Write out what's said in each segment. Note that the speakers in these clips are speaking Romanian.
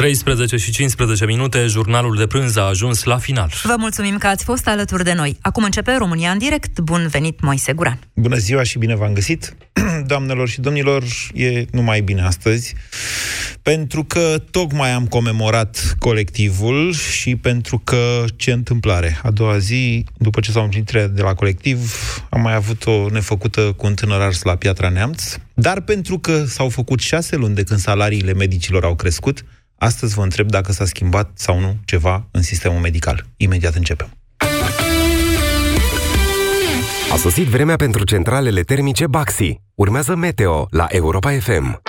13 și 15 minute, jurnalul de prânz a ajuns la final. Vă mulțumim că ați fost alături de noi. Acum începe România în direct. Bun venit, Moise Guran. Bună ziua și bine v-am găsit. Doamnelor și domnilor, e numai bine astăzi, pentru că tocmai am comemorat colectivul și pentru că ce întâmplare. A doua zi, după ce s-au împlinit de la colectiv, am mai avut o nefăcută cu un tânăr ars la Piatra Neamț, dar pentru că s-au făcut șase luni de când salariile medicilor au crescut, Astăzi vă întreb dacă s-a schimbat sau nu ceva în sistemul medical. Imediat începem. A sosit vremea pentru centralele termice Baxi. Urmează Meteo la Europa FM.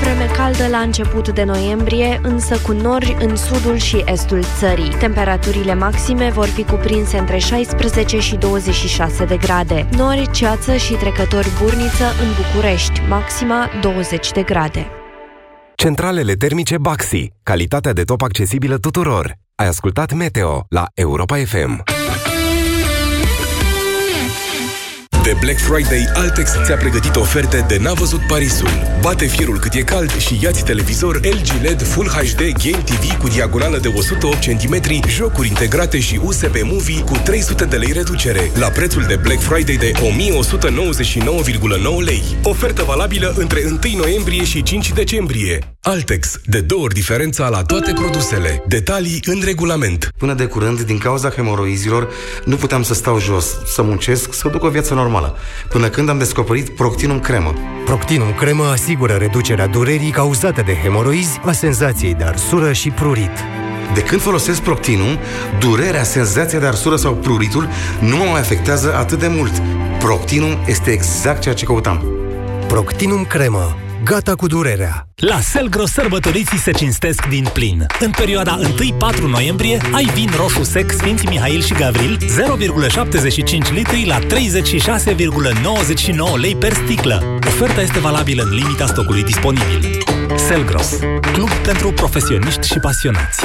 Vreme caldă la început de noiembrie, însă cu nori în sudul și estul țării. Temperaturile maxime vor fi cuprinse între 16 și 26 de grade. Nori, ceață și trecători burniță în București, maxima 20 de grade. Centralele termice Baxi. Calitatea de top accesibilă tuturor. Ai ascultat Meteo la Europa FM. De Black Friday, Altex ți-a pregătit oferte de n-a văzut Parisul. Bate firul cât e cald și iați televizor LG LED Full HD Game TV cu diagonală de 108 cm, jocuri integrate și USB Movie cu 300 de lei reducere, la prețul de Black Friday de 1199,9 lei. Ofertă valabilă între 1 noiembrie și 5 decembrie. Altex, de două ori diferența la toate produsele. Detalii în regulament. Până de curând, din cauza hemoroizilor, nu puteam să stau jos, să muncesc, să duc o viață normală. Până când am descoperit Proctinum cremă. Proctinum cremă asigură reducerea durerii cauzate de hemoroizi, a senzației de arsură și prurit. De când folosesc Proctinum, durerea, senzația de arsură sau pruritul nu mă mai afectează atât de mult. Proctinum este exact ceea ce căutam. Proctinum cremă gata cu durerea. La Selgro sărbătoriții se cinstesc din plin. În perioada 1-4 noiembrie ai vin roșu sec Sfinții Mihail și Gavril 0,75 litri la 36,99 lei per sticlă. Oferta este valabilă în limita stocului disponibil. Selgros, club pentru profesioniști și pasionați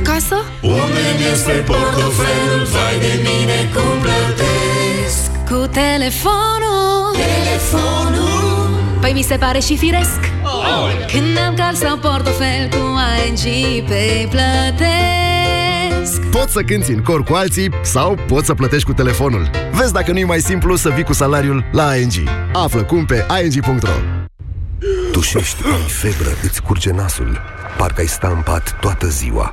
acasă? Unde este portofelul? Vai de mine cum plătesc Cu telefonul Telefonul Păi mi se pare și firesc oh. Când am card sau portofel cu ING Pay plătesc Poți să cânti în cor cu alții sau poți să plătești cu telefonul. Vezi dacă nu e mai simplu să vii cu salariul la ING. Află cum pe ing.ro Tușești, ai febră, îți curge nasul. Parcă ai sta în pat toată ziua.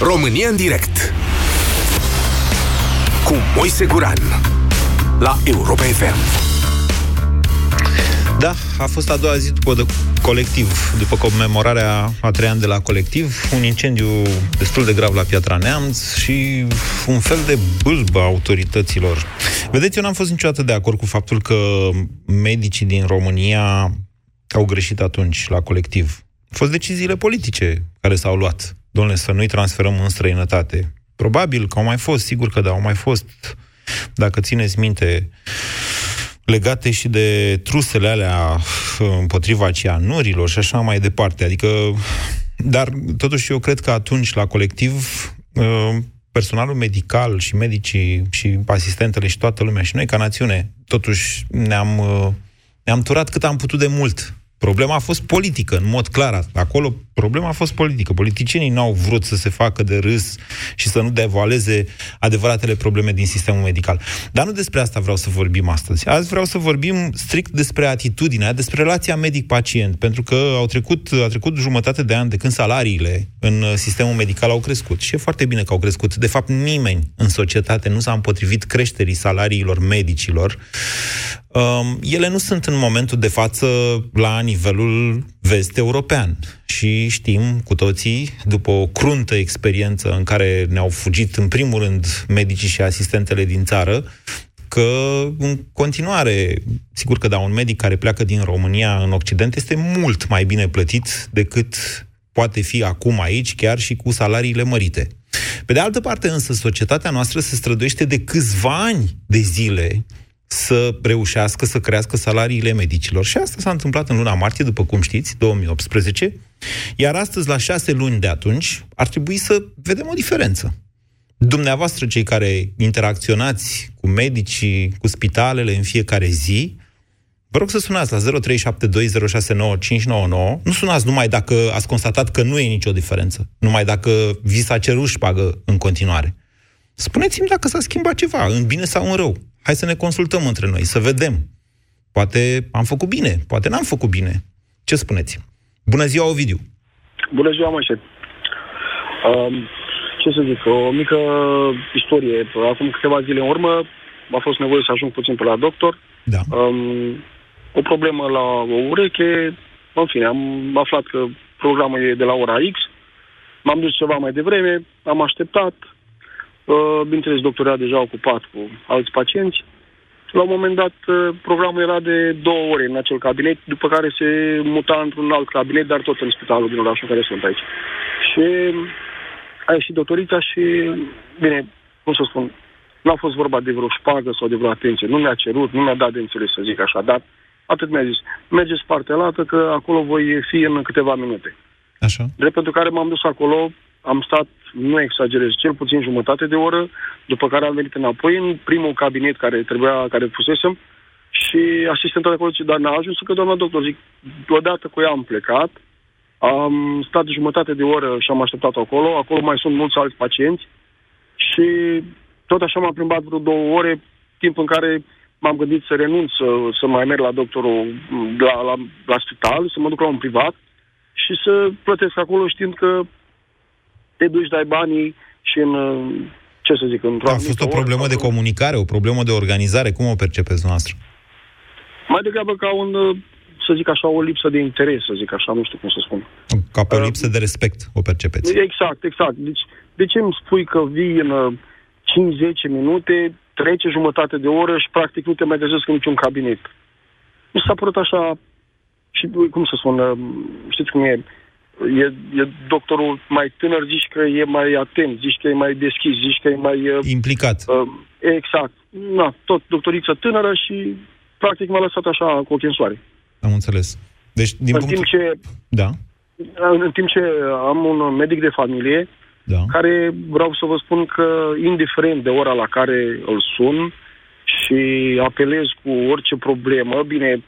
România în direct cu Moise Guran la Europa FM. Da, a fost a doua zi după de colectiv, după comemorarea a trei ani de la colectiv, un incendiu destul de grav la Piatra Neamț și un fel de bâlbă a autorităților. Vedeți, eu n-am fost niciodată de acord cu faptul că medicii din România au greșit atunci la colectiv. Au fost deciziile politice care s-au luat. Domnule, să nu-i transferăm în străinătate. Probabil că au mai fost, sigur că da, au mai fost, dacă țineți minte, legate și de trusele alea împotriva cianurilor și așa mai departe. Adică, dar totuși eu cred că atunci la colectiv personalul medical și medicii și asistentele și toată lumea și noi ca națiune, totuși ne-am, ne-am turat cât am putut de mult Problema a fost politică, în mod clar. Acolo problema a fost politică. Politicienii n-au vrut să se facă de râs și să nu devoaleze adevăratele probleme din sistemul medical. Dar nu despre asta vreau să vorbim astăzi. Azi vreau să vorbim strict despre atitudinea, despre relația medic-pacient, pentru că au trecut, a trecut jumătate de ani de când salariile în sistemul medical au crescut. Și e foarte bine că au crescut. De fapt, nimeni în societate nu s-a împotrivit creșterii salariilor medicilor Um, ele nu sunt în momentul de față la nivelul vest-european. Și știm cu toții, după o cruntă experiență în care ne-au fugit în primul rând medicii și asistentele din țară, că în continuare, sigur că da, un medic care pleacă din România în Occident este mult mai bine plătit decât poate fi acum aici, chiar și cu salariile mărite. Pe de altă parte, însă, societatea noastră se străduiește de câțiva ani de zile să reușească să crească salariile medicilor. Și asta s-a întâmplat în luna martie, după cum știți, 2018, iar astăzi, la șase luni de atunci, ar trebui să vedem o diferență. Dumneavoastră, cei care interacționați cu medicii, cu spitalele în fiecare zi, vă rog să sunați la 0372069599. Nu sunați numai dacă ați constatat că nu e nicio diferență, numai dacă vi s-a cerut șpagă în continuare. Spuneți-mi dacă s-a schimbat ceva, în bine sau în rău. Hai să ne consultăm între noi, să vedem. Poate am făcut bine, poate n-am făcut bine. Ce spuneți? Bună ziua, Ovidiu! Bună ziua, Moșe! Um, ce să zic, o mică istorie. Acum câteva zile în urmă a fost nevoie să ajung puțin pe la doctor. Da. Um, o problemă la o ureche. În fine, am aflat că programul e de la ora X. M-am dus ceva mai devreme, am așteptat, Uh, bineînțeles, doctorul era deja ocupat cu alți pacienți. La un moment dat, uh, programul era de două ore în acel cabinet, după care se muta într-un alt cabinet, dar tot în spitalul din orașul care sunt aici. Și a ieșit doctorița și, bine, cum să spun, nu a fost vorba de vreo șpagă sau de vreo atenție. Nu mi-a cerut, nu mi-a dat de înțeles să zic așa, dar atât mi-a zis. Mergeți partea lată că acolo voi fi în câteva minute. Așa. Drept pentru care m-am dus acolo, am stat, nu exagerez, cel puțin jumătate de oră, după care am venit înapoi în primul cabinet care trebuia, care fusesem, și asistentul de acolo zice, dar n-a ajuns că doamna doctor, zic, odată cu ea am plecat, am stat jumătate de oră și am așteptat acolo, acolo mai sunt mulți alți pacienți și tot așa m-am plimbat vreo două ore, timp în care m-am gândit să renunț să, să mai merg la doctorul la, la, la spital, să mă duc la un privat și să plătesc acolo știind că te duci, dai banii și în, ce să zic, într-o A fost o problemă oră, de comunicare, o problemă de organizare, cum o percepeți noastră? Mai degrabă ca un, să zic așa, o lipsă de interes, să zic așa, nu știu cum să spun. Ca pe o uh, lipsă de respect o percepeți. Exact, exact. Deci, de ce îmi spui că vii în 5-10 minute, trece jumătate de oră și practic nu te mai găsesc în niciun cabinet? Mi s-a părut așa, și cum să spun, știți cum e, e, e doctorul mai tânăr, zici că e mai atent, zici că e mai deschis, zici că e mai... Uh, Implicat. Uh, exact. Na, tot doctoriță tânără și practic m-a lăsat așa cu ochii în soare. Am înțeles. Deci, din în punct... timp ce... Da. În timp ce am un medic de familie, da. care vreau să vă spun că, indiferent de ora la care îl sun și apelez cu orice problemă, bine,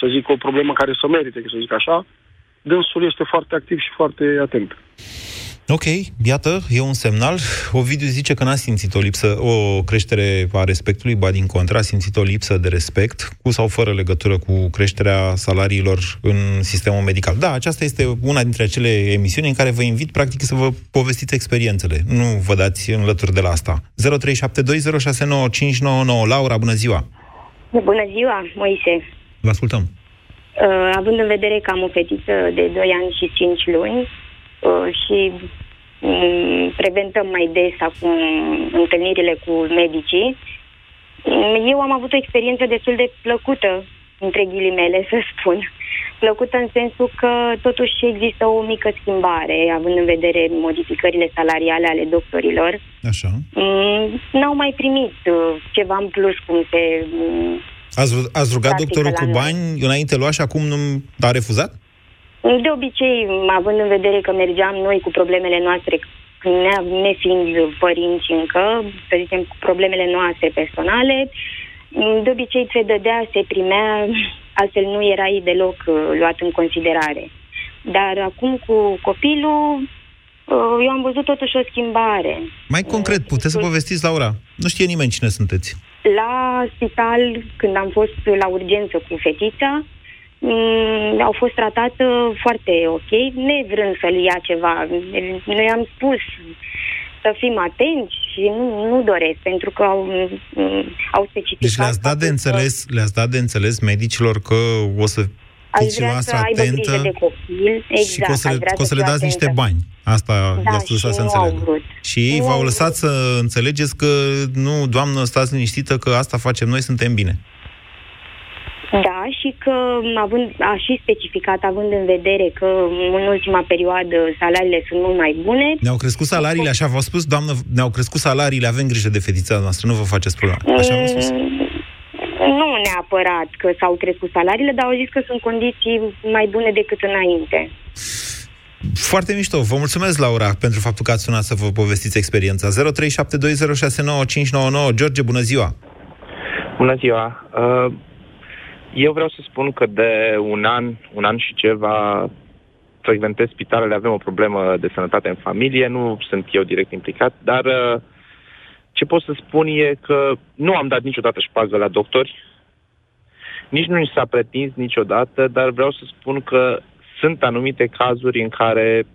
să zic o problemă care să merite, să zic așa, dânsul este foarte activ și foarte atent. Ok, iată, e un semnal. Ovidiu zice că n-a simțit o lipsă, o creștere a respectului, ba din contra, a simțit o lipsă de respect, cu sau fără legătură cu creșterea salariilor în sistemul medical. Da, aceasta este una dintre acele emisiuni în care vă invit, practic, să vă povestiți experiențele. Nu vă dați înlături de la asta. 0372069599. Laura, bună ziua! Bună ziua, Moise! Vă ascultăm! Uh, având în vedere că am o fetiță de 2 ani și 5 luni uh, și um, preventăm mai des acum întâlnirile cu medicii, um, eu am avut o experiență destul de plăcută, între ghilimele, să spun. Plăcută în sensul că totuși există o mică schimbare, având în vedere modificările salariale ale doctorilor. Așa. Um, n-au mai primit uh, ceva în plus, cum se Ați, ați rugat doctorul cu bani noi. înainte lua și acum nu a refuzat? De obicei, având în vedere că mergeam noi cu problemele noastre, ne, ne fiind părinți încă, să zicem, cu problemele noastre personale, de obicei se dădea, se primea altfel nu erai deloc uh, luat în considerare. Dar acum cu copilul, uh, eu am văzut totuși o schimbare. Mai concret, puteți să povestiți, Laura? Nu știe nimeni cine sunteți. La spital, când am fost la urgență cu fetița, mm, au fost tratată foarte ok, nevrând să-l ia ceva. Noi am spus să fim atenți și nu, nu doresc, pentru că au, mm, au specificat... Deci le-ați dat, de înțeles, le-ați dat de înțeles medicilor că o să Aș fiți și vrea noastră să aibă atentă grijă de copil. Exact, și că o să, aș le, vrea că o să le fiu dați niște atentă. bani. Asta Da, i-ați și lăsat să nu au înțeleagă. vrut. Și ei Nu v-au au lăsat să înțelegeți că nu, doamnă, stați liniștită, că asta facem noi, suntem bine. Da, și că având, a și specificat, având în vedere că în ultima perioadă salariile sunt mult mai bune, Ne-au crescut salariile, așa v-au spus, doamnă, ne-au crescut salariile, avem grijă de fetița noastră, nu vă faceți probleme. Așa v-au spus? Mm, nu neapărat că s-au crescut salariile, dar au zis că sunt condiții mai bune decât înainte. Foarte mișto. Vă mulțumesc, Laura, pentru faptul că ați sunat să vă povestiți experiența. 0372069599. George, bună ziua! Bună ziua! Uh, Eu vreau să spun că de un an, un an și ceva, frecventez spitalele, avem o problemă de sănătate în familie, nu sunt eu direct implicat, dar uh, ce pot să spun e că nu am dat niciodată șpagă la doctori, nici nu mi s-a pretins niciodată, dar vreau să spun că sunt anumite cazuri în care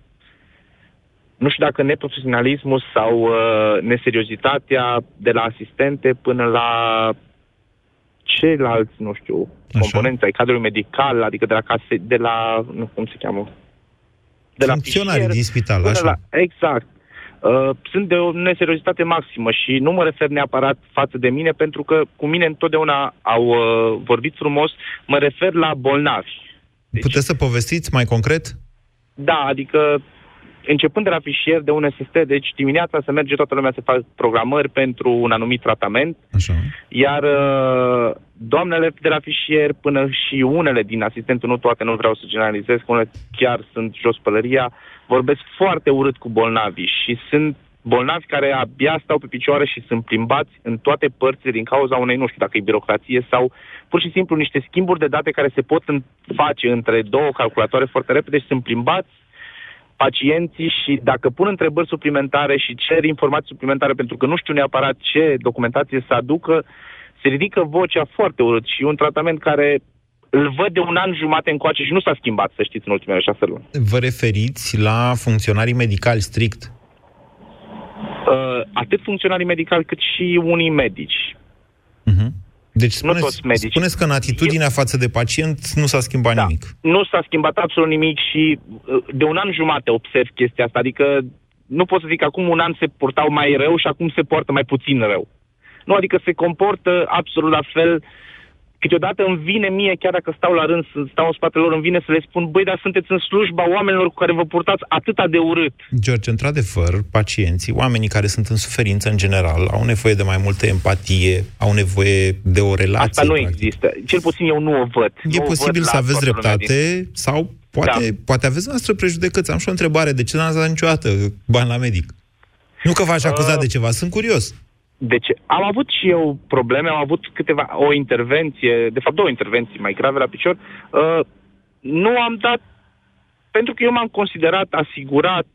nu știu dacă neprofesionalismul sau uh, neseriozitatea de la asistente până la ceilalți, nu știu, Așa. componenți ai cadrului medical, adică de la case, de la, nu, cum se cheamă? De Funcționarii fișier din spital, până așa. La, exact. Uh, sunt de o neseriozitate maximă și nu mă refer neapărat față de mine, pentru că cu mine întotdeauna au uh, vorbit frumos, mă refer la bolnavi. Puteți să povestiți mai concret? Da, adică începând de la fișier de un SST, deci dimineața se merge toată lumea să facă programări pentru un anumit tratament, Așa. iar uh, doamnele de la fișier până și unele din asistentul, nu toate, nu vreau să generalizez, că unele chiar sunt jos pălăria, vorbesc foarte urât cu bolnavii și sunt bolnavi care abia stau pe picioare și sunt plimbați în toate părțile din cauza unei, nu știu dacă e birocrație sau pur și simplu niște schimburi de date care se pot în- face între două calculatoare foarte repede și sunt plimbați pacienții și dacă pun întrebări suplimentare și cer informații suplimentare pentru că nu știu neapărat ce documentație să aducă, se ridică vocea foarte urât și e un tratament care îl văd de un an jumate încoace și nu s-a schimbat, să știți, în ultimele șase luni. Vă referiți la funcționarii medicali strict? Uh, atât funcționarii medicali cât și unii medici. Deci Nu spuneți, toți medici. spuneți că în atitudinea față de pacient nu s-a schimbat Da. nimic. Nu s-a schimbat absolut nimic și uh, de un an jumate observ chestia asta. Adică nu pot să zic că acum un an se purtau mai rău și acum se poartă mai puțin rău. Nu, adică se comportă absolut la fel. Câteodată îmi vine mie, chiar dacă stau la rând, să stau în spatele lor, îmi vine să le spun, băi, dar sunteți în slujba oamenilor cu care vă purtați atâta de urât. George, într-adevăr, pacienții, oamenii care sunt în suferință în general, au nevoie de mai multă empatie, au nevoie de o relație. Asta nu practic. există. Cel puțin eu nu o văd. E Nu o posibil văd să la aveți toată lumea dreptate din- sau poate, Da. poate aveți noastră prejudecăți. Am și o întrebare. De ce n-ați dat niciodată bani la medic? Nu că v-aș acuza Uh, de ceva, sunt curios. Deci am avut și eu probleme, am avut câteva, o intervenție, de fapt două intervenții mai grave la picior. Uh, nu am dat, pentru că eu m-am considerat asigurat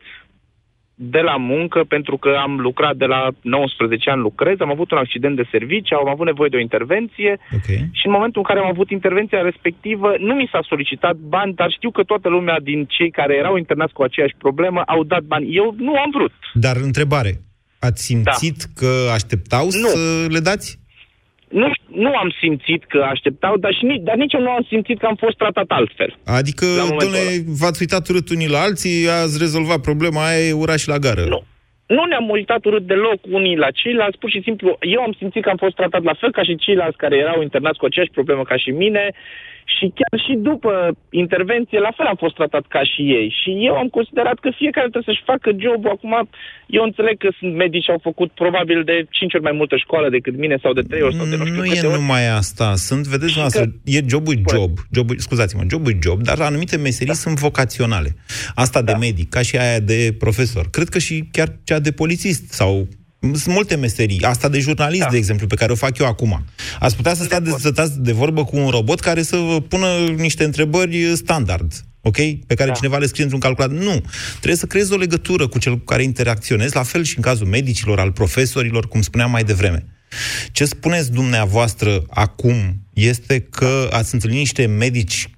de la muncă, pentru că am lucrat de la 19 ani lucrez, am avut un accident de serviciu, am avut nevoie de o intervenție okay. și în momentul în care am avut intervenția respectivă, nu mi s-a solicitat bani, dar știu că toată lumea din cei care erau internați cu aceeași problemă au dat bani. Eu nu am vrut. Dar întrebare. Ați simțit Da. că așteptau să le dați? Nu, nu am simțit că așteptau, dar, și nici, dar nici eu nu am simțit că am fost tratat altfel. Adică, La momentul domnule, v-ați uitat urât unii la alții, ați rezolvat problema aia, e ura și la gară. Nu. Nu ne-am uitat urât deloc unii la ceilalți, pur și simplu, eu am simțit că am fost tratat la fel ca și ceilalți care erau internați cu aceeași problemă ca și mine și chiar și după intervenție, la fel am fost tratat ca și ei. Și eu am considerat că fiecare trebuie să-și facă jobul. Acum, eu înțeleg că sunt medici au făcut probabil de 5 ori mai multă școală decât mine sau de 3 ori sau de nu știu Nu câte e ori. numai asta. Sunt, vedeți, noastră, e jobul job. jobul, scuzați-mă, jobul job, dar anumite meserii sunt vocaționale. Asta de medic, ca și aia de profesor. Cred că și chiar cea de polițist sau Sunt multe meserii. Asta de jurnalist, da. de exemplu, pe care o fac eu acum. Ați putea să stați de, să stați de vorbă cu un robot care să vă pună niște întrebări standard. Ok? Pe care da. cineva le scrie într-un calculator. Nu. Trebuie să creezi o legătură cu cel cu care interacționezi, la fel și în cazul medicilor, al profesorilor, cum spuneam mai devreme. Ce spuneți dumneavoastră acum este că ați întâlnit niște medici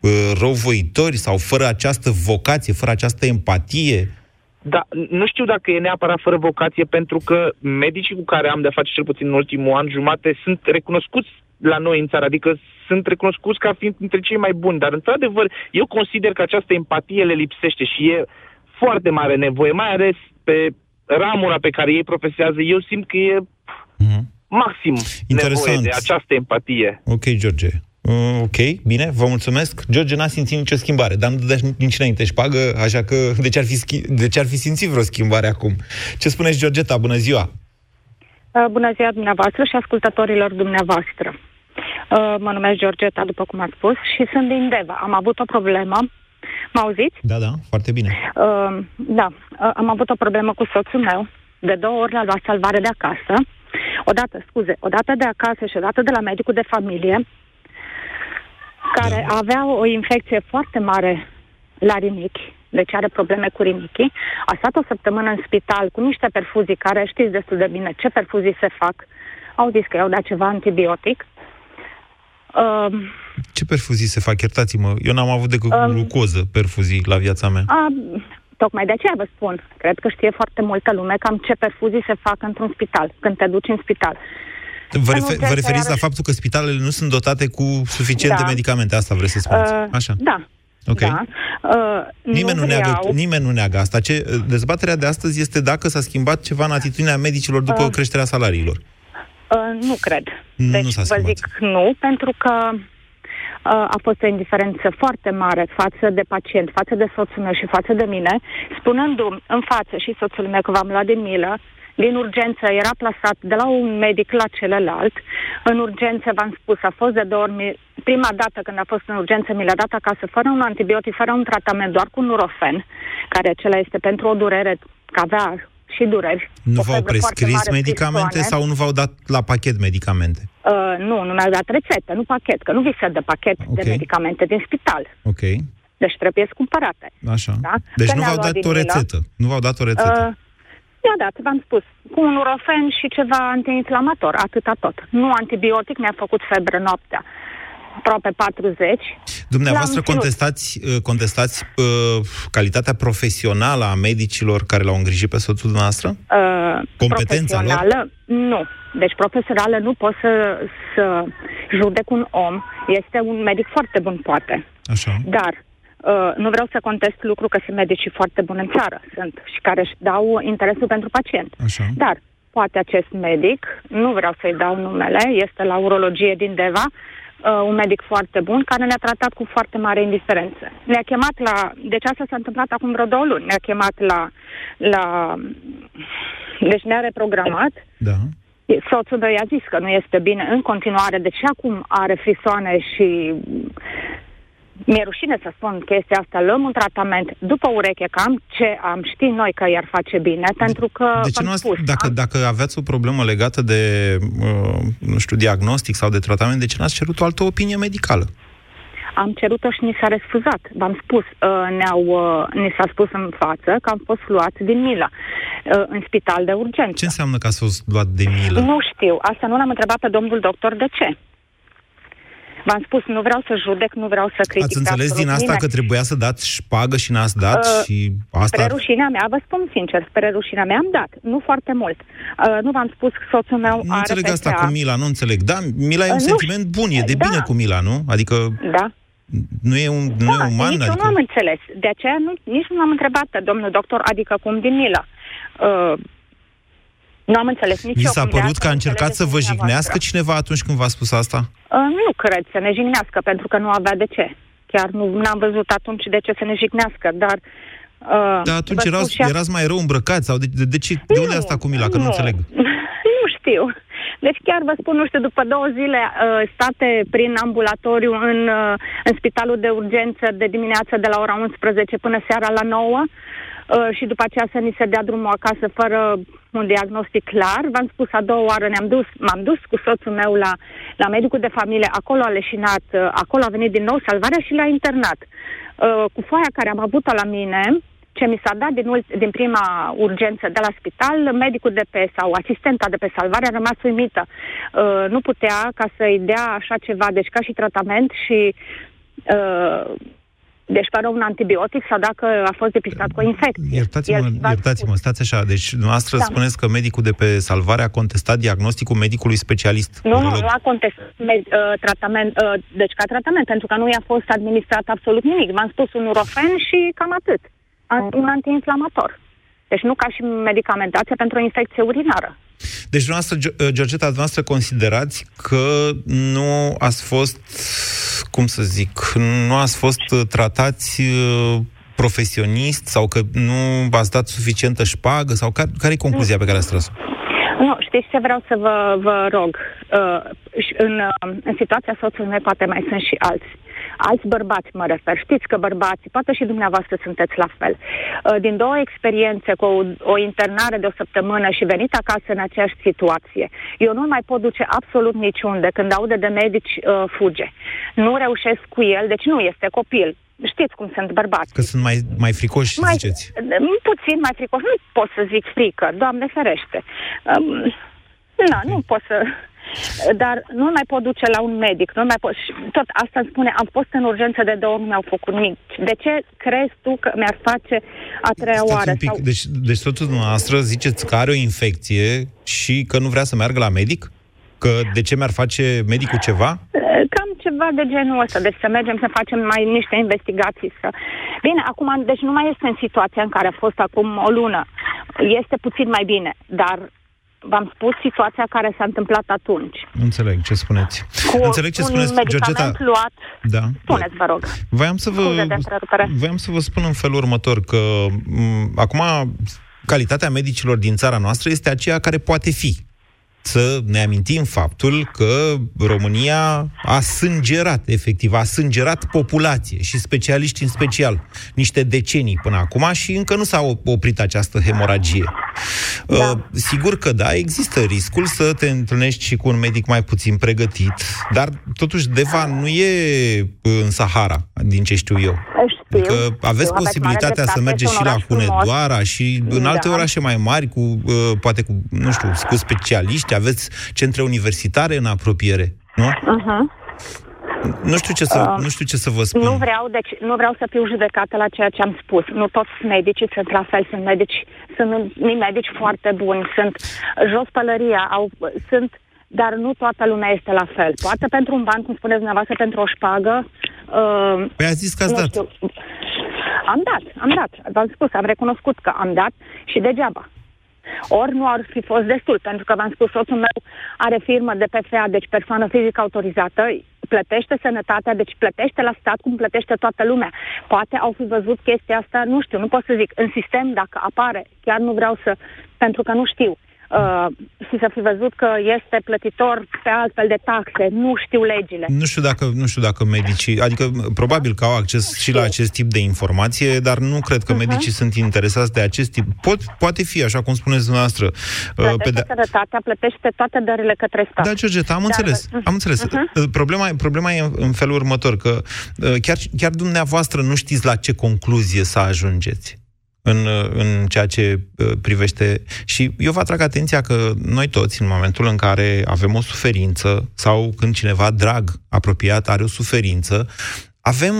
uh, răuvoitori sau fără această vocație, fără această empatie, da, nu știu dacă e neapărat fără vocație, pentru că medicii cu care am de-a face cel puțin în ultimul an jumate sunt recunoscuți la noi în țară, adică sunt recunoscuți ca fiind dintre cei mai buni, dar într-adevăr eu consider că această empatie le lipsește și e foarte mare nevoie, mai ales pe ramura pe care ei profesează, eu simt că e mm-hmm. maxim Interesant. nevoie de această empatie. Ok, George. Mm, ok, bine, vă mulțumesc. George n-a simțit nicio schimbare, dar nu dădea nici înainte pagă, așa că de ce, ar fi schi- de ce ar fi simțit vreo schimbare acum? Ce spuneți, Georgeta? Bună ziua! Uh, bună ziua dumneavoastră și ascultătorilor dumneavoastră. Uh, mă numesc Georgeta, după cum ați spus, și sunt din Deva. Am avut o problemă. Mă auziți? Da, da, foarte bine. Uh, da, uh, am avut o problemă cu soțul meu. De două ori l-a luat salvare de acasă. Odată, scuze, odată de acasă și odată de la medicul de familie care da. avea o infecție foarte mare la rinichi, deci are probleme cu rinichii. A stat o săptămână în spital cu niște perfuzii care știți destul de bine ce perfuzii se fac. Au zis că i-au dat ceva antibiotic. Uh, ce perfuzii se fac? Iertați-mă, eu n-am avut decât uh, glucoză perfuzii la viața mea. Uh, tocmai de aceea vă spun. Cred că știe foarte multă lume cam ce perfuzii se fac într-un spital, când te duci în spital. Vă, refer, vă referiți la faptul că spitalele nu sunt dotate cu suficiente da. medicamente, asta vreți să spuneți. Uh, Așa. Da. Ok. Da. Uh, nimeni, nu, nu neagă, nimeni nu neagă asta. Ce, dezbaterea de astăzi este dacă s-a schimbat ceva în atitudinea medicilor după uh, creșterea salariilor. Uh, nu cred. Deci nu s-a vă zic nu, pentru că uh, a fost o indiferență foarte mare față de pacient, față de soțul meu și față de mine, spunându-mi în față și soțul meu că v-am luat de milă, din urgență era plasat de la un medic la celălalt. În urgență, v-am spus, a fost de două ori, prima dată când a fost în urgență, mi l-a dat acasă fără un antibiotic, fără un tratament, doar cu nurofen, care acela este pentru o durere, că avea și dureri. Nu v-au prescris medicamente sau nu v-au dat la pachet medicamente? Uh, nu, nu mi-au dat rețetă, nu pachet, că nu vi se dă pachet okay. de medicamente din spital. Ok. Deci trebuie cumpărate. Așa. Da? Deci că nu v-au dat o rețetă. Nu v-au dat o rețetă. Uh, mi-a dat, v-am spus, cu un urofen și ceva antiinflamator, atâta tot. Nu antibiotic, mi-a făcut febră noaptea aproape 40. Dumneavoastră contestați, uh, contestați uh, calitatea profesională a medicilor care l-au îngrijit pe soțul noastră? Uh, Competența lor? Nu. Deci profesională nu pot să, să judec un om. Este un medic foarte bun, poate. Așa. Dar Uh, nu vreau să contest lucru că sunt medici foarte buni în țară, sunt și care își dau interesul pentru pacient. Așa. Dar poate acest medic, nu vreau să-i dau numele, este la urologie din Deva, uh, un medic foarte bun, care ne-a tratat cu foarte mare indiferență. Ne-a chemat la... Deci asta s-a întâmplat acum vreo două luni. Ne-a chemat la... la deci ne-a reprogramat. Da. Soțul meu i-a zis că nu este bine în continuare, deci acum are frisoane și mi-e rușine să spun chestia asta, luăm un tratament după ureche, cam ce am ști noi că i-ar face bine, pentru că... De ce nu ați, spus, dacă, am... dacă aveați o problemă legată de, uh, nu știu, diagnostic sau de tratament, de ce n-ați cerut o altă opinie medicală? Am cerut-o și ni s-a refuzat. V-am spus, uh, ne-au, uh, ni s-a spus în față că am fost luați din milă uh, în spital de urgență. Ce înseamnă că ați fost luat de milă? Nu știu. Asta nu l-am întrebat pe domnul doctor de ce. V-am spus, nu vreau să judec, nu vreau să critic. Ați înțeles din asta nimeni. că trebuia să dați șpagă și n-ați dat? Uh, și asta... Spre rușinea mea, vă spun sincer, spre rușinea mea am dat, nu foarte mult. Uh, nu v-am spus că soțul meu nu are înțeleg asta cu Mila, nu înțeleg. Da, Mila e un uh, sentiment bun, e de da. bine cu Mila, nu? Adică... Da. Nu e, un, nu da, e uman? Nici adică... eu nu am înțeles. De aceea nu, nici nu am întrebat pe domnul doctor, adică cum din Mila. Uh, nu am înțeles nici Vi s-a părut că a încercat să vă jignească cineva atunci când v-a spus asta? Uh, nu cred să ne jignească, pentru că nu avea de ce. Chiar nu am văzut atunci de ce să ne jignească, dar... Uh, dar atunci erați, și erați mai rău îmbrăcați? Sau de, de, de, ce, de unde asta cu Mila? Că nu, nu înțeleg. nu știu. Deci chiar vă spun, nu știu, după două zile uh, state prin ambulatoriu în, uh, în spitalul de urgență de dimineață de la ora 11 până seara la 9, uh, și după aceea să ni se dea drumul acasă fără un diagnostic clar. V-am spus, a doua oară ne-am dus, m-am dus cu soțul meu la, la medicul de familie, acolo a leșinat, uh, acolo a venit din nou salvarea și l-a internat. Uh, cu foaia care am avut-o la mine, ce mi s-a dat din, din prima urgență de la spital, medicul de pe sau asistenta de pe salvare a rămas uimită. Uh, nu putea ca să-i dea așa ceva, deci ca și tratament și uh, deci fără un antibiotic sau dacă a fost depistat cu o infecție. Iertați-mă, iertați-mă stați așa. Deci, dumneavoastră da. spuneți că medicul de pe salvare a contestat diagnosticul medicului specialist. Nu, nu, nu a contestat med, uh, tratament, uh, deci ca tratament, pentru că nu i-a fost administrat absolut nimic. V-am spus un urofen și cam atât. Un antiinflamator. Deci nu ca și medicamentație pentru o infecție urinară. Deci, dumneavoastră, uh, Georgeta, dumneavoastră considerați că nu ați fost, cum să zic, nu ați fost uh, tratați uh, profesionist sau că nu v-ați dat suficientă șpagă sau care, care e concluzia pe care ați tras-o? Nu, știți ce vreau să vă, vă rog? Uh, în, în situația soțului meu poate mai sunt și alți alți bărbați mă refer. Știți că bărbații, poate și dumneavoastră sunteți la fel. Uh, din două experiențe cu o, o internare de o săptămână și venit acasă în aceeași situație, eu nu mai pot duce absolut niciunde. Când aude de medici, uh, fuge. Nu reușesc cu el, deci nu este copil. Știți cum sunt bărbați. Că sunt mai, mai fricoși, mai, ziceți. Puțin mai fricoși. Nu pot să zic frică, Doamne ferește. Um, na, nu pot să dar nu mai pot duce la un medic, nu mai pot. Și tot asta îmi spune, am fost în urgență de două ori, nu mi-au făcut nimic. De ce crezi tu că mi-ar face a treia Stați oară? Un pic. Sau... Deci, deci soțul dumneavoastră ziceți că are o infecție și că nu vrea să meargă la medic? Că de ce mi-ar face medicul ceva? Cam ceva de genul ăsta, deci să mergem să facem mai niște investigații. Să... Bine, acum, deci nu mai este în situația în care a fost acum o lună. Este puțin mai bine, dar v-am spus situația care s-a întâmplat atunci. Înțeleg ce spuneți. Cu Înțeleg ce un spuneți, Georgeta. luat. Da. Spuneți, vă rog. Voiam să vă, voiam să vă spun în felul următor că m- acum calitatea medicilor din țara noastră este aceea care poate fi să ne amintim faptul că România a sângerat, efectiv, a sângerat populație și specialiști în special, niște decenii până acum și încă nu s-a oprit această hemoragie. Da. Uh, sigur că da, există riscul să te întâlnești și cu un medic mai puțin pregătit, dar totuși Deva nu e în Sahara, din ce știu eu. Știu, adică aveți știu, posibilitatea să mergeți și la Hunedoara și în alte da. orașe mai mari, cu, uh, poate cu, nu știu, cu specialiști, aveți centre universitare în apropiere, nu? Uh-huh. Nu știu ce să, uh, nu știu ce să vă spun. Nu vreau, deci, nu vreau să fiu judecată la ceea ce am spus. Nu toți medicii sunt la fel, sunt medici, sunt medici foarte buni, sunt jos pălăria, au, sunt, dar nu toată lumea este la fel. Poate pentru un ban, cum spuneți dumneavoastră, pentru o șpagă. Uh, păi a zis că ați dat. Știu. Am dat, am dat. V-am spus, am recunoscut că am dat și degeaba. Ori nu ar fi fost destul, pentru că v-am spus, soțul meu are firmă de PFA, deci persoană fizică autorizată, plătește sănătatea, deci plătește la stat cum plătește toată lumea. Poate au fi văzut chestia asta, nu știu, nu pot să zic, în sistem dacă apare, chiar nu vreau să, pentru că nu știu uh, și să fi văzut că este plătitor pe altfel de taxe. Nu știu legile. Nu știu dacă, nu știu dacă medicii, adică probabil că au acces și la acest tip de informație, dar nu cred că uh-huh. medicii sunt interesați de acest tip. Pot, poate fi, așa cum spuneți dumneavoastră. Uh, plătește pe de... sănătatea, plătește toate dările către stat. Da, Georgeta, am dar... înțeles. Uh-huh. Am înțeles. Uh-huh. Problema, problema e în felul următor, că uh, chiar, chiar dumneavoastră nu știți la ce concluzie să ajungeți în, în ceea ce uh, privește. Și eu vă atrag atenția că noi toți, în momentul în care avem o suferință sau când cineva drag, apropiat, are o suferință, avem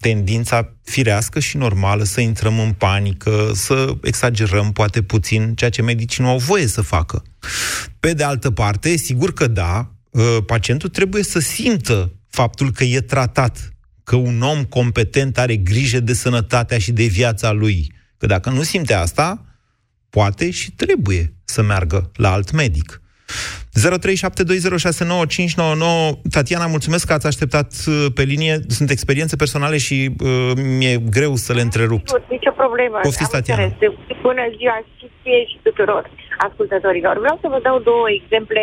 tendința firească și normală să intrăm în panică, să exagerăm poate puțin ceea ce medicii nu au voie să facă. Pe de altă parte, sigur că da, uh, pacientul trebuie să simtă faptul că e tratat, că un om competent are grijă de sănătatea și de viața lui Că dacă nu simte asta, poate și trebuie să meargă la alt medic. 0372069599 Tatiana, mulțumesc că ați așteptat uh, pe linie. Sunt experiențe personale și uh, mi-e greu să le întrerup. Nici o problemă. Poftiți, Tatiana. Bună ziua și ție și tuturor ascultătorilor. Vreau să vă dau două exemple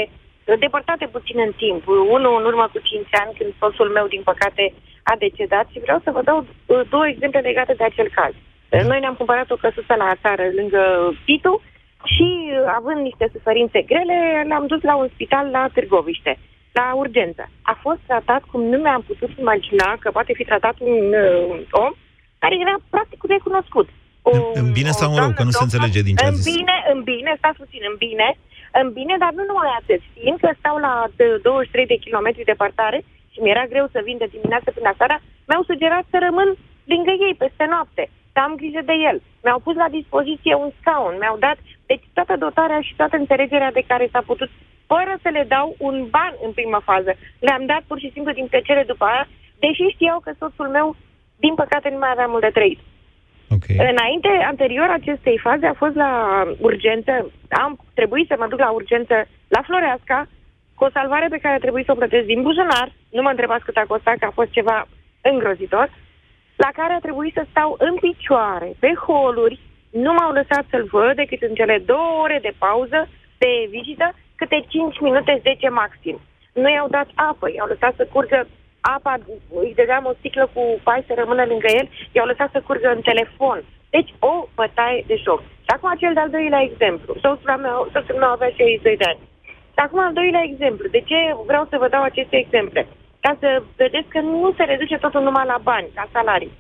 depărtate puțin în timp. Unul în urmă cu 5 ani, când soțul meu, din păcate, a decedat și vreau să vă dau uh, două exemple legate de acel caz. Da. Noi ne-am cumpărat o căsuță la țară lângă Pitu și, având niște suferințe grele, l-am dus la un spital la Târgoviște, la urgență. A fost tratat cum nu mi-am putut imagina că poate fi tratat un uh, om care era practic recunoscut. O, în bine sau în rău, că nu se înțelege din ce În a zis. bine, în bine, stați puțin, în bine, în bine, dar nu numai atât. Fiind că stau la 23 de kilometri departare și mi-era greu să vin de dimineață până seara, mi-au sugerat să rămân lângă ei peste noapte, să am grijă de el. Mi-au pus la dispoziție un scaun, mi-au dat, deci toată dotarea și toată înțelegerea de care s-a putut, fără să le dau un ban în prima fază. Le-am dat pur și simplu din plăcere după aia, deși știau că soțul meu, din păcate, nu mai avea mult de trăit. Okay. Înainte, anterior acestei faze, a fost la urgență. Am trebuit să mă duc la urgență la Floreasca, cu o salvare pe care a trebuit să o plătesc din buzunar. Nu mă întrebați cât a costat, că a fost ceva îngrozitor. La care a trebuit să stau în picioare, pe holuri. Nu m-au lăsat să-l văd decât în cele două ore de pauză, de vizită, câte 5 minute, 10 maxim. Nu i-au dat apă, i-au lăsat să curgă apa, îi dădeam o sticlă cu pai să rămână lângă el, i-au lăsat să curgă în telefon. Deci o bătaie de joc. Și acum cel de-al doilea exemplu. Soțul meu, soțul meu avea 62 de ani. Și acum al doilea exemplu. De ce vreau să vă dau aceste exemple? Ca să vedeți că nu se reduce totul numai la bani, la salarii.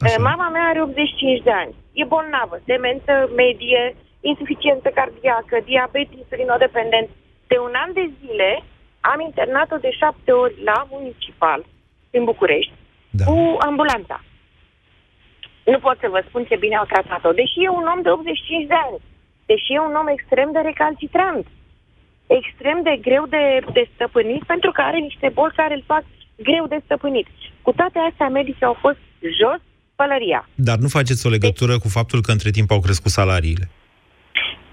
Așa. Mama mea are 85 de ani. E bolnavă, demență medie, insuficiență cardiacă, diabet insulinodependent. De un an de zile am internat-o de șapte ori la municipal, în București, da. cu ambulanța. Nu pot să vă spun ce bine au tratat-o. Deși e un om de 85 de ani, deși e un om extrem de recalcitrant, extrem de greu de, de stăpânit, pentru că are niște boli care îl fac greu de stăpânit. Cu toate astea, medicii au fost jos pălăria. Dar nu faceți o legătură de... cu faptul că între timp au crescut salariile?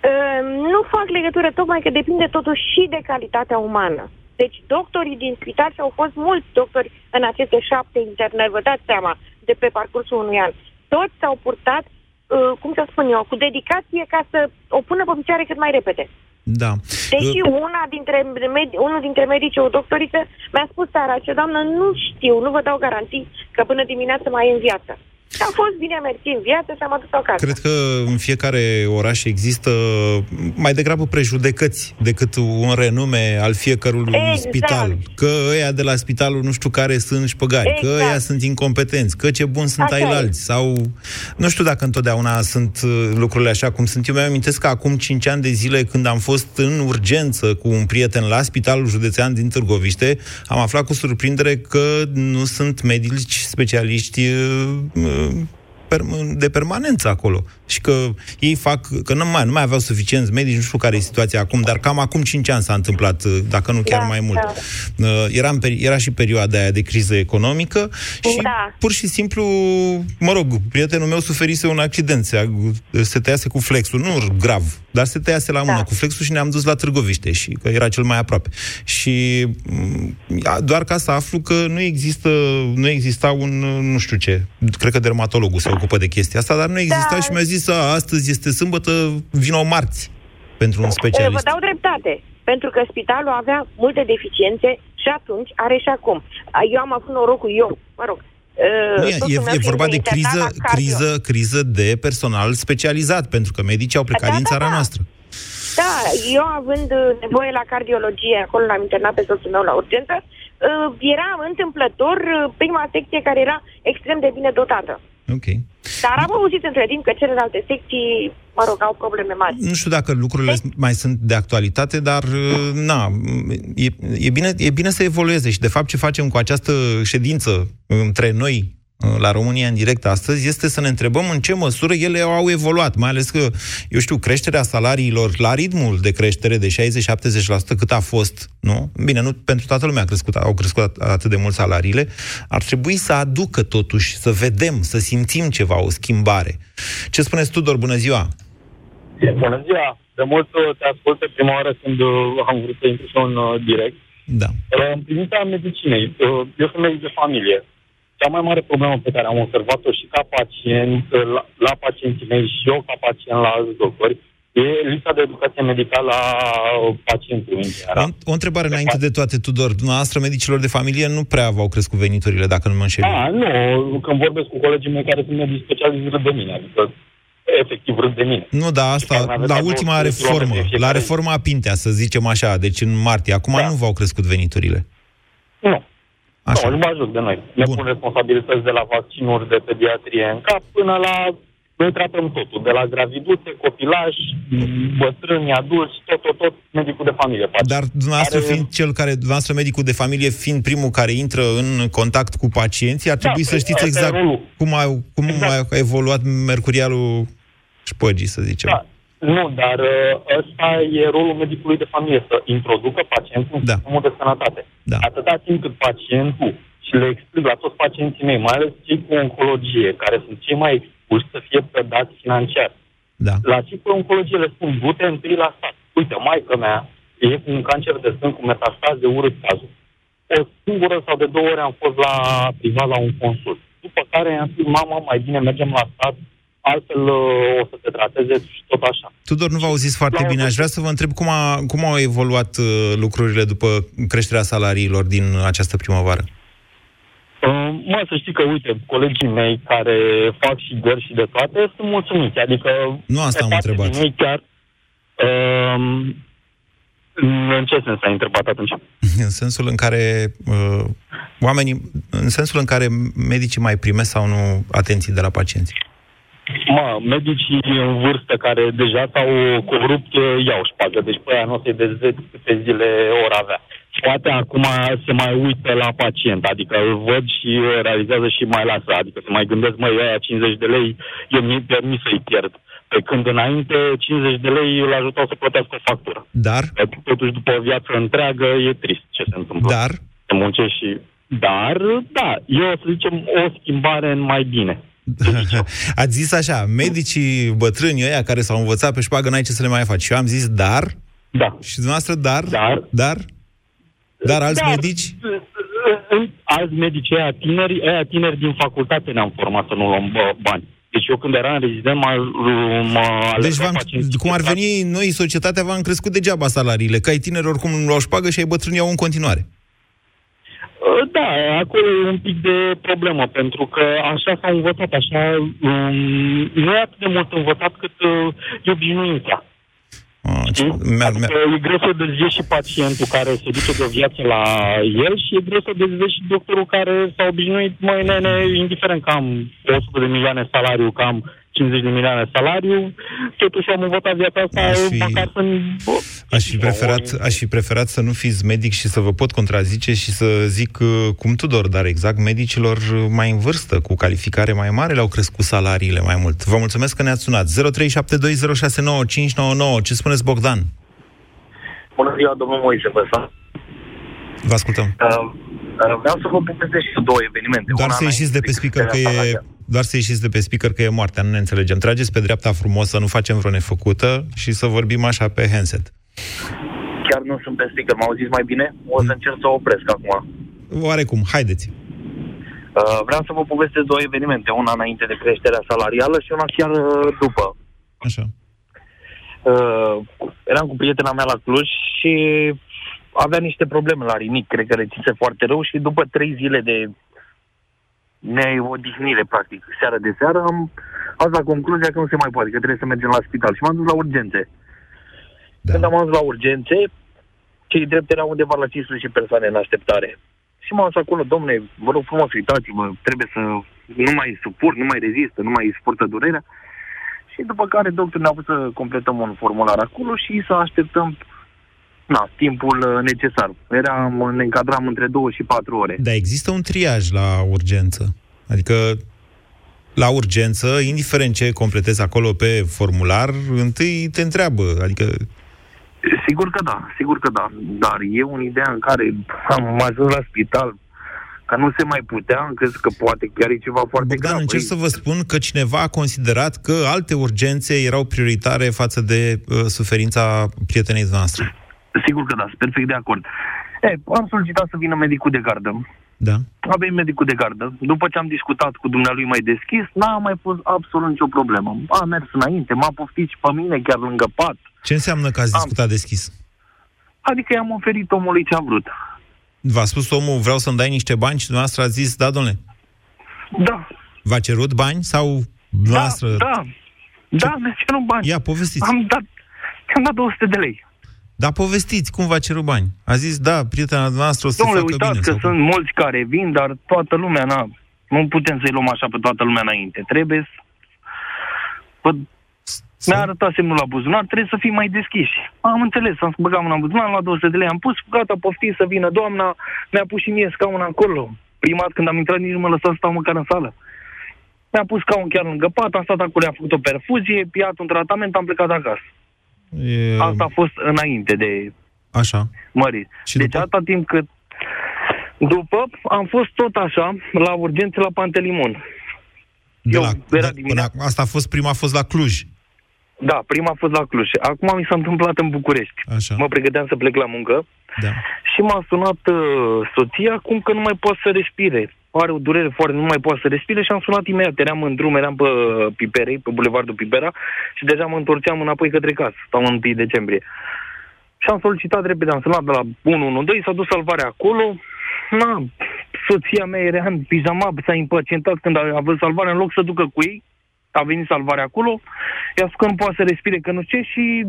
Uh, nu fac legătură, tocmai că depinde totuși și de calitatea umană. Deci doctorii din spital și au fost mulți doctori în aceste șapte internări, vă dați seama, de pe parcursul unui an. Toți s-au purtat, uh, cum să spun eu, cu dedicație ca să o pună pe picioare cât mai repede. Da. Deși uh... una dintre med- unul dintre medici, o doctoriță, mi-a spus seara, ce doamnă, nu știu, nu vă dau garanții că până dimineață mai e în viață. A fost bine mersi în viață și am adus acasă. Cred că în fiecare oraș există mai degrabă prejudecăți decât un renume al fiecărui exact. spital. Că ăia de la spitalul nu știu care sunt șpăgari, exact. că ăia sunt incompetenți, că ce bun sunt ailalți. Sau nu știu dacă întotdeauna sunt uh, lucrurile așa cum sunt. Eu mi-am amintesc că acum 5 ani de zile când am fost în urgență cu un prieten la spitalul județean din Târgoviște, am aflat cu surprindere că nu sunt medici specialiști Uh, de permanență acolo. Și că ei fac, că nu mai, nu mai aveau suficienți medici, nu știu care e situația acum, dar cam acum 5 ani s-a întâmplat, dacă nu chiar da, mai mult. Da. Uh, era, în, era și perioada aia de criză economică și da. pur și simplu, mă rog, prietenul meu suferise un accident, se, se tăiase cu flexul, nu grav, dar se tăiase la mână da. cu flexul și ne-am dus la Târgoviște și că era cel mai aproape. Și mm, doar ca să aflu că nu există, nu exista un, nu știu ce, cred că dermatologul se ocupă de chestia asta, dar nu exista da. și mi-a zis, a, astăzi este sâmbătă, vino marți pentru un specialist. Vă dau dreptate, pentru că spitalul avea multe deficiențe și atunci are și acum. Eu am avut norocul, eu, mă rog, nu, e, e, e vorba de criză, criză, criză de personal specializat, pentru că medicii au plecat da, din țara da, da. noastră. Da, eu având nevoie la cardiologie, acolo l-am internat pe soțul meu la urgență, era întâmplător prima secție care era extrem de bine dotată. Ok. Dar am auzit între timp că celelalte secții, mă rog, au probleme mari. Nu știu dacă lucrurile de- mai sunt de actualitate, dar, na, e, e, bine, e bine să evolueze și, de fapt, ce facem cu această ședință între noi, la România în direct astăzi este să ne întrebăm în ce măsură ele au evoluat, mai ales că, eu știu, creșterea salariilor la ritmul de creștere de 60-70% cât a fost, nu? Bine, nu pentru toată lumea a crescut, au crescut atât de mult salariile, ar trebui să aducă totuși, să vedem, să simțim ceva, o schimbare. Ce spuneți, Tudor? Bună ziua! Bună ziua! De mult te ascult pe prima oară când uh, am vrut să intru în uh, direct. Da. În privința medicinei, uh, eu sunt medic de familie cea mai mare problemă pe care am observat-o și ca pacient, la, la pacienții mei și eu ca pacient la alți doctori, e lipsa de educație medicală a pacientului. O, o întrebare înainte de toate, Tudor. Dumneavoastră, medicilor de familie, nu prea v-au crescut veniturile, dacă nu mă înșel. Da, nu. Când vorbesc cu colegii mei care sunt medici specialiști, râd de mine. Adică efectiv râd de mine. Nu, da, asta, la ultima reformă, la reforma Pintea, să zicem așa, deci în martie, acum da. nu v-au crescut veniturile. Nu. Așa. Nu, nu mă ajut de noi. Ne Bun. pun responsabilități de la vaccinuri de pediatrie în cap până la noi tratăm totul, de la graviduțe, copilaj, bătrâni, adulți, tot, tot, tot, medicul de familie. Face. Dar dumneavoastră are... fiind cel care, dumneavoastră medicul de familie fiind primul care intră în contact cu pacienții, ar trebui da, să știți exact cum a, cum exact. a evoluat mercurialul șpăgii, să zicem. Da. Nu, dar uh, ăsta e rolul medicului de familie, să introducă pacientul în da. sistemul de sănătate. Da. Atâta timp cât pacientul și le explic la toți pacienții mei, mai ales cei cu oncologie, care sunt cei mai expuși să fie predați financiar. Da. La cei cu oncologie le spun, du-te întâi la stat. Uite, maica mea e cu un cancer de sân cu metastaze urât cazul. O singură sau de două ori am fost la privat la un consult. După care am zis, mama, mai bine mergem la stat, altfel uh, o să se trateze și tot așa. Tudor, nu v-au zis foarte la bine. Aș vrea să vă întreb cum, a, cum au evoluat uh, lucrurile după creșterea salariilor din această primăvară. Uh, mă, să știi că, uite, colegii mei care fac și gări și de toate sunt mulțumiți. Adică... Nu asta am întrebat. Mei chiar, uh, în ce sens ai întrebat atunci? În sensul în care uh, oamenii, în sensul în care medicii mai primesc sau nu atenții de la pacienți. Mă, medicii în vârstă care deja s-au corupt iau șpagă, deci pe aia nu o să-i dezveți câte zile ori avea. Poate acum se mai uită la pacient, adică îl văd și realizează și mai lasă, adică se mai gândesc, măi, aia 50 de lei, eu mi permis să-i pierd. Pe când înainte 50 de lei îl ajutau să plătească o factură. Dar? Totuși, după o viață întreagă, e trist ce se întâmplă. Dar? Se muncești și... Dar, da, eu să zicem o schimbare în mai bine. Ați zis așa, medicii bătrâni ăia care s-au învățat pe șpagă, n-ai ce să le mai faci. Și eu am zis, dar? Da. Și dumneavoastră, dar? Dar? Dar? Dar alți dar, medici? Alți medici, aia tineri, aia tineri din facultate ne-am format să nu luăm bani. Deci eu când eram rezident, mă, mă Deci v-am, cum ar veni noi, societatea, v-am crescut degeaba salariile, că ai tineri oricum nu luau șpagă și ai bătrâni au în continuare. Uh, da, acolo e un pic de problemă, pentru că așa s-a învățat, așa, um, nu e atât de mult învățat cât uh, e obișnuința. Ah, adică e greu să dezvie și pacientul care se duce de o viață la el și e greu să dezvie și doctorul care s-a obișnuit, măi nene, indiferent că am 100 de milioane salariu, că am 50 de milioane salariu, totuși am învățat viața asta aș fi, măcar să aș fi, preferat, aș fi preferat să nu fiți medic și să vă pot contrazice și să zic uh, cum Tudor, dar exact medicilor mai în vârstă, cu calificare mai mare, le-au crescut salariile mai mult. Vă mulțumesc că ne-ați sunat. 0372069599. Ce spuneți, Bogdan? Bună ziua, domnul Moise, vă Vă ascultăm. Uh, uh, vreau să vă povestesc și două evenimente. Doar Una să ieșiți de pe speaker că e doar să ieșiți de pe speaker că e moartea, nu ne înțelegem. Trageți pe dreapta frumos să nu facem vreo nefăcută și să vorbim așa pe handset. Chiar nu sunt pe speaker, m-au zis mai bine? O să încerc să o opresc acum. Oarecum, haideți. Uh, vreau să vă povestesc două evenimente, una înainte de creșterea salarială și una chiar uh, după. Așa. Uh, eram cu prietena mea la Cluj și avea niște probleme la rinic, cred că rețise foarte rău și după trei zile de neodihnire, practic. Seara de seară am ajuns la concluzia că nu se mai poate, că trebuie să mergem la spital. Și m-am dus la urgențe. Da. Când am ajuns la urgențe, cei drept erau undeva la 15 persoane în așteptare. Și m-am dus acolo, domne, vă rog frumos, uitați-vă, trebuie să nu mai suport, nu mai rezistă, nu mai suportă durerea. Și după care doctorul ne-a pus să completăm un formular acolo și să așteptăm na, timpul uh, necesar. Eram, ne încadram între 2 și 4 ore. Dar există un triaj la urgență. Adică la urgență, indiferent ce completezi acolo pe formular, întâi te întreabă, adică... Sigur că da, sigur că da, dar e un ideea în care am ajuns la spital, că nu se mai putea, am crezut că poate chiar e ceva foarte Bogdan, grav. încerc să vă spun că cineva a considerat că alte urgențe erau prioritare față de uh, suferința prietenei noastre. Sigur că da, sunt perfect de acord. E, am solicitat să vină medicul de gardă Da. A venit medicul de gardă. După ce am discutat cu dumnealui mai deschis, n-a mai fost absolut nicio problemă. A mers înainte, m-a poftit și pe mine chiar lângă pat. Ce înseamnă că ați Am- discutat deschis? Adică i-am oferit omului ce a vrut. V-a spus omul, vreau să-mi dai niște bani și dumneavoastră a zis, da, domnule. Da. V-a cerut bani sau dumneavoastră? Da, da, mi-a cerut bani. Ia, povestiți. Am dat, am dat 200 de lei. Dar povestiți, cum v-a cerut bani? A zis, da, prietena noastră o să Domnule, facă uitați bine. că sau cum? sunt mulți care vin, dar toată lumea, na, nu putem să-i luăm așa pe toată lumea înainte. Trebuie să... Bă, mi-a arătat semnul la buzunar, trebuie să fim mai deschiși. Am înțeles, am băgat mâna în buzunar, am luat 200 de lei, am pus, gata, poftiți să vină doamna, mi-a pus și mie scaun acolo. Prima dată când am intrat, nici nu mă lăsa să stau măcar în sală. Mi-a pus scaun chiar lângă pat, am stat acolo, a făcut o perfuzie, piat un tratament, am plecat acasă. E... Asta a fost înainte de Așa. mărit. Și deci atâta timp cât... După, am fost tot așa, la urgențe la Pantelimon. De Eu la, era de, până acum, asta a fost prima, a fost la Cluj. Da, prima a fost la Cluj. Acum mi s-a întâmplat în București. Așa. Mă pregăteam să plec la muncă Da. și m-a sunat uh, soția cum că nu mai poate să respire. Are o durere foarte, nu mai poate să respire și am sunat imediat. Eram în drum, eram pe uh, Piperei, pe Bulevardul Pipera și deja mă întorceam înapoi către casă. Stau în 1 decembrie. Și am solicitat repede, am sunat de la 112, s-a dus salvarea acolo. Na, soția mea era în pijama, s-a impacientat când a, a văzut salvarea, în loc să ducă cu ei, a venit salvarea acolo, i-a spus că nu poate să respire, că nu știu ce, și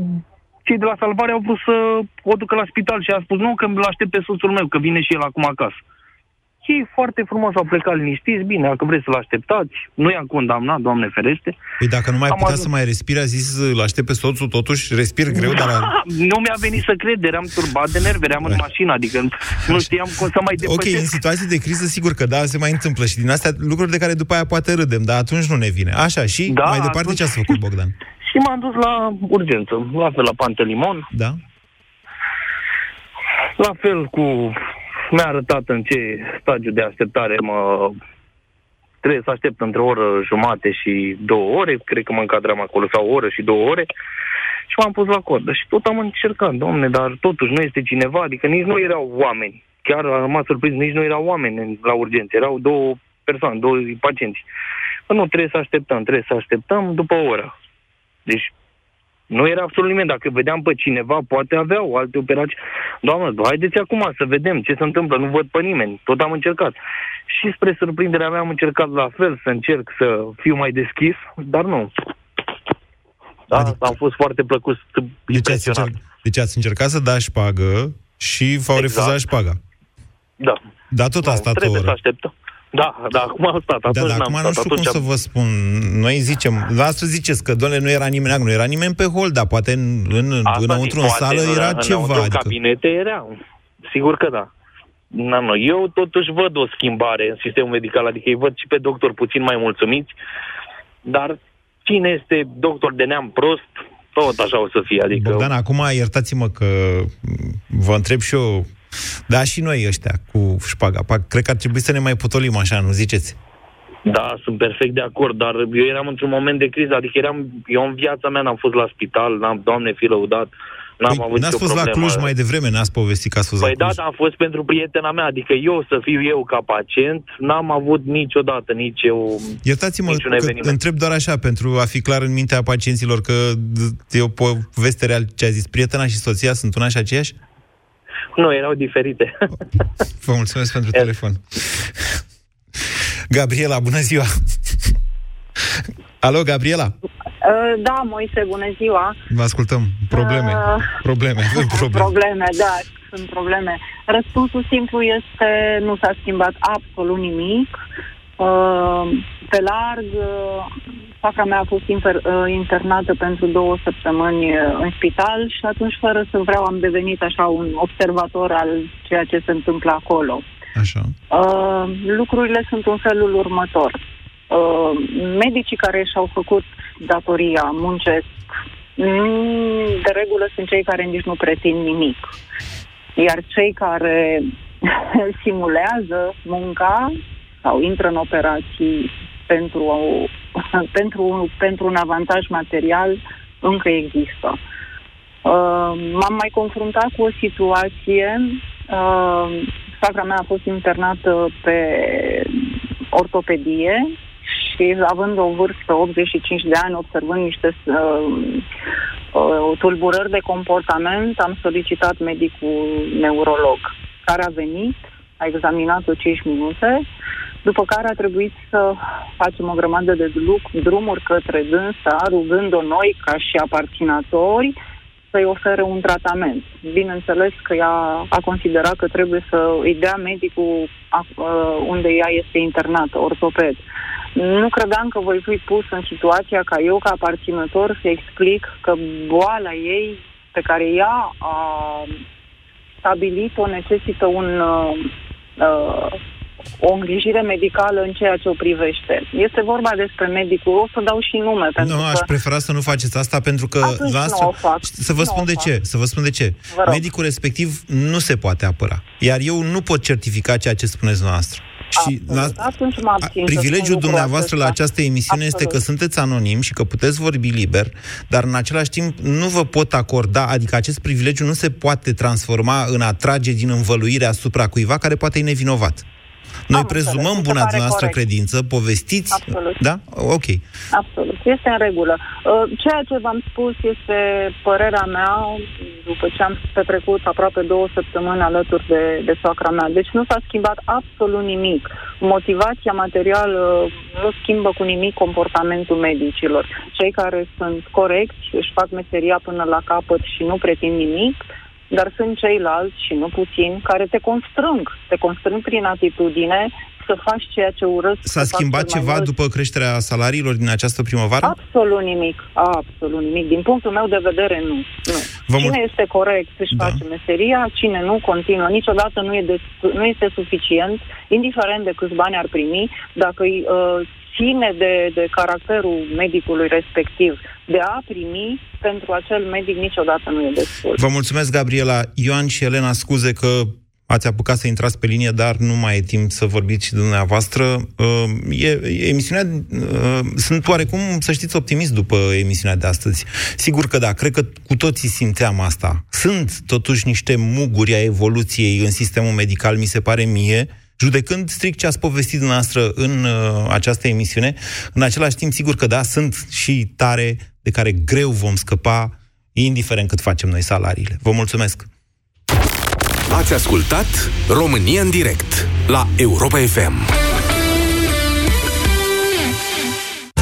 cei de la salvare au vrut să o ducă la spital și a spus nu, că îl aștept pe soțul meu, că vine și el acum acasă. Ei foarte frumos au plecat liniștiți, bine, dacă vreți să-l așteptați, nu i-am condamnat, Doamne ferește. Păi dacă nu mai Am putea ajuns- să mai respire, a zis, îl aștept pe soțul, totuși respir greu, dar... A... Nu mi-a venit să cred, eram turbat de nervi, eram în mașină, adică nu știam cum să mai Ok, în depășesc. situații de criză, sigur că da, se mai întâmplă și din astea lucruri de care după aia poate râdem, dar atunci nu ne vine. Așa, și Da, mai departe atunci- ce ați făcut, Bogdan? Și m-am dus la urgență, la fel la Pantelimon, Da? la fel cu... Mi-a arătat în ce stadiu de așteptare mă... Trebuie să aștept între o oră jumate și două ore, cred că mă încadram acolo, sau o oră și două ore, și m-am pus la cordă. Și tot am încercat, domne, dar totuși nu este cineva, adică nici nu erau oameni. Chiar am rămas surprins, nici nu erau oameni în- la urgență, erau două persoane, două pacienți. Bă, nu, trebuie să așteptăm, trebuie să așteptăm după o oră. Deci nu era absolut nimeni. Dacă vedeam pe cineva, poate aveau alte operații. Doamnă, haideți acum să vedem ce se întâmplă. Nu văd pe nimeni. Tot am încercat. Și spre surprinderea mea am încercat la fel să încerc să fiu mai deschis, dar nu. Da, adică... am fost foarte plăcut, Deci ați, încerc... deci ați încercat să dați șpagă și v-au Exact. refuzat șpaga. Da. Dar tot a Nu, stat o trebuie să oră. așteptăm. Da, da, acum am stat. Da, Atunci dar n-am acum stat. nu știu cum atunci să am- vă spun. Noi zicem, la asta ziceți că, doamne, nu era nimeni, nu era nimeni pe hol, dar poate în, în, Asta înăuntru în zic, poate sală era în- ceva. Înăuntru în Adică, cabinete era. Sigur că da. Nu, nu. Eu totuși văd o schimbare în sistemul medical, adică îi văd și pe doctor puțin mai mulțumiți, dar cine este doctor de neam prost, tot așa o să fie. Adică Bogdan, acum iertați-mă că m, vă întreb și eu, da, și noi ăștia cu șpaga. Pa, cred că ar trebui să ne mai potolim așa, nu ziceți? Da, sunt perfect de acord, dar eu eram într-un moment de criză, adică eram, eu în viața mea n-am fost la spital, n-am, doamne fi lăudat, n-am avut Păi, N-ați nicio fost la problemă. Cluj mai devreme, n-ați povestit că ați fost Păi la da, Cluj. dar am fost pentru prietena mea, adică eu să fiu eu ca pacient, n-am avut niciodată nici eu Iertați-mă niciun că eveniment. întreb doar așa, pentru a fi clar în mintea pacienților că d- e o poveste real ce a zis. Prietena și soția sunt una și aceeași? Nu, erau diferite. Vă mulțumesc pentru telefon. Gabriela, bună ziua! Alo, Gabriela? Uh, Da, Moise, bună ziua. Vă ascultăm. Probleme. Uh, Probleme. Avem probleme. Probleme, da, sunt probleme. Răspunsul simplu este nu s-a schimbat absolut nimic. Uh, Pe larg, uh, faca mea a fost infer- uh, internată pentru două săptămâni uh, în spital și atunci, fără să vreau, am devenit așa un observator al ceea ce se întâmplă acolo. Așa. Uh, lucrurile sunt în felul următor. Uh, medicii care și-au făcut datoria, muncesc, mm, de regulă sunt cei care nici nu pretind nimic. Iar cei care simulează munca sau intră în operații pentru, o, pentru, pentru un avantaj material încă există. Uh, m-am mai confruntat cu o situație uh, sacra mea a fost internată pe ortopedie și având o vârstă 85 de ani, observând niște uh, uh, tulburări de comportament, am solicitat medicul neurolog, care a venit, a examinat-o 5 minute, după care a trebuit să facem o grămadă de drumuri către dânsa, rugând-o noi, ca și aparținători, să-i ofere un tratament. Bineînțeles că ea a considerat că trebuie să îi dea medicul unde ea este internată, ortoped. Nu credeam că voi fi pus în situația ca eu, ca aparținător, să explic că boala ei, pe care ea a stabilit-o, necesită un uh, o îngrijire medicală în ceea ce o privește. Este vorba despre medicul, o să dau și nume. Pentru nu, că... aș prefera să nu faceți asta pentru că... Atunci nu o fac. Să vă nu spun de fac. ce. Să vă spun de ce. Medicul respectiv nu se poate apăra. Iar eu nu pot certifica ceea ce spuneți noastră. Și la, Atunci mă abțin să spun privilegiul lucrul dumneavoastră la acesta. această emisiune este Absolut. că sunteți anonim și că puteți vorbi liber, dar în același timp nu vă pot acorda, adică acest privilegiu nu se poate transforma în a trage din învăluire asupra cuiva care poate e nevinovat. Noi Am prezumăm înțeles, mi se buna pare noastră corect. credință, povestiți, Absolut. da? Ok. Absolut, este în regulă. Uh, Ceea ce v-am spus este părerea mea după ce am petrecut aproape două săptămâni alături de, de soacra mea. Deci nu s-a schimbat absolut nimic. Motivația materială nu schimbă cu nimic comportamentul medicilor. Cei care sunt corecți își fac meseria până la capăt și nu pretind nimic, dar sunt ceilalți, și nu puțin, care te constrâng. Te constrâng prin atitudine să faci ceea ce urăsc. S-a să fac schimbat cel mai ceva mult. după creșterea salariilor din această primăvară? Absolut nimic. Absolut nimic. Din punctul meu de vedere, nu. nu. Vă cine mul- este corect își Da. face meseria, cine nu, continuă. Niciodată nu, e de, nu este suficient, indiferent de câți bani ar primi, dacă îi uh, ține de, de caracterul medicului respectiv de a primi, pentru acel medic niciodată nu e destul. Vă mulțumesc, Gabriela. Ioan și Elena, scuze că ați apucat să intrați pe linie, dar nu mai e timp să vorbiți și dumneavoastră. Uh, E, e emisiunea, uh, sunt oarecum, să știți, optimist după emisiunea de astăzi. Sigur că da, cred că cu toții simțeam asta. Sunt totuși niște muguri a evoluției în sistemul medical, mi se pare mie, judecând strict ce ați povestit dumneavoastră în uh, această emisiune. În același timp, sigur că da, sunt și tare de care greu vom scăpa, indiferent cât facem noi salariile. Vă mulțumesc! Ați ascultat România în direct la Europa FM.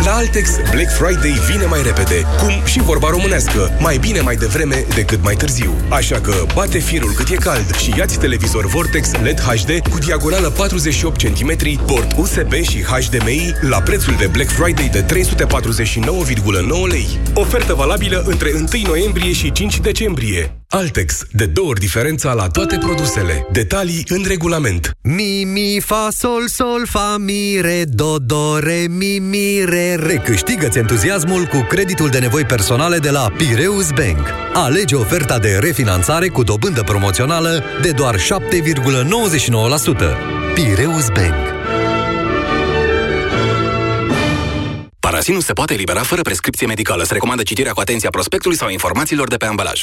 La Altex, Black Friday vine mai repede, cum și vorba românească, mai bine mai devreme decât mai târziu. Așa că bate firul cât e cald și iați televizor Vortex LED HD cu diagonală 48 cm, port USB și HDMI la prețul de Black Friday de 349,9 lei. Ofertă valabilă între 1 noiembrie și 5 decembrie. Altex, de două ori diferența la toate produsele. Detalii în regulament. Mi, mi, fa, sol, sol, fa, mi, re, do, do, re, mi, mi, re, re. Câștigă-ți entuziasmul cu creditul de nevoi personale de la Pireus Bank. Alege oferta de refinanțare cu dobândă promoțională de doar 7,99%. Pireus Bank. Parasinul se poate elibera fără prescripție medicală. Se recomandă citirea cu atenție a prospectului sau informațiilor de pe ambalaj.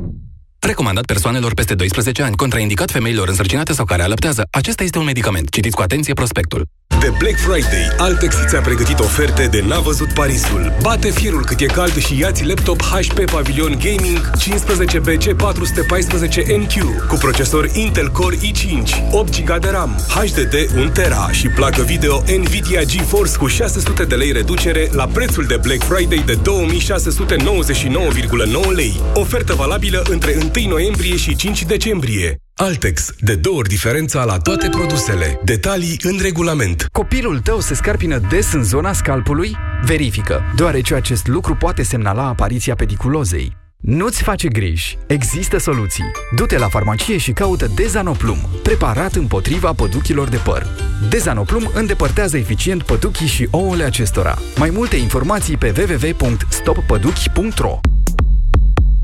Recomandat persoanelor peste 12 ani, contraindicat femeilor însărcinate sau care alăptează. Acesta este un medicament. Citiți cu atenție prospectul. De Black Friday, Altex ți-a pregătit oferte de n-a văzut Parisul. Bate firul cât e cald și ia-ți laptop HP Pavilion Gaming 15BC 414NQ cu procesor Intel Core i5, 8 GB de RAM, HDD 1TB și placă video Nvidia GeForce cu 600 de lei reducere la prețul de Black Friday de 2699,9 lei. Ofertă valabilă între 1 noiembrie și 5 decembrie. Altex, de două ori diferența la toate produsele. Detalii în regulament. Copilul tău se scarpină des în zona scalpului? Verifică, deoarece acest lucru poate semnala apariția pediculozei. Nu-ți face griji. Există soluții. Du-te la farmacie și caută Dezanoplum, preparat împotriva păduchilor de păr. Dezanoplum îndepărtează eficient păduchii și ouăle acestora. Mai multe informații pe www.stoppăduchi.ro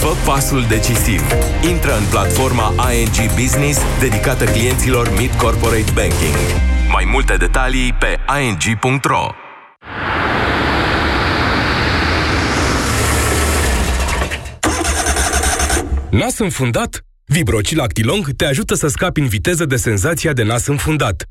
Fă pasul decisiv. Intră în platforma ING Business dedicată clienților Mid Corporate Banking. Mai multe detalii pe ing.ro Nas înfundat? Vibrocil Actilong te ajută să scapi în viteză de senzația de nas înfundat.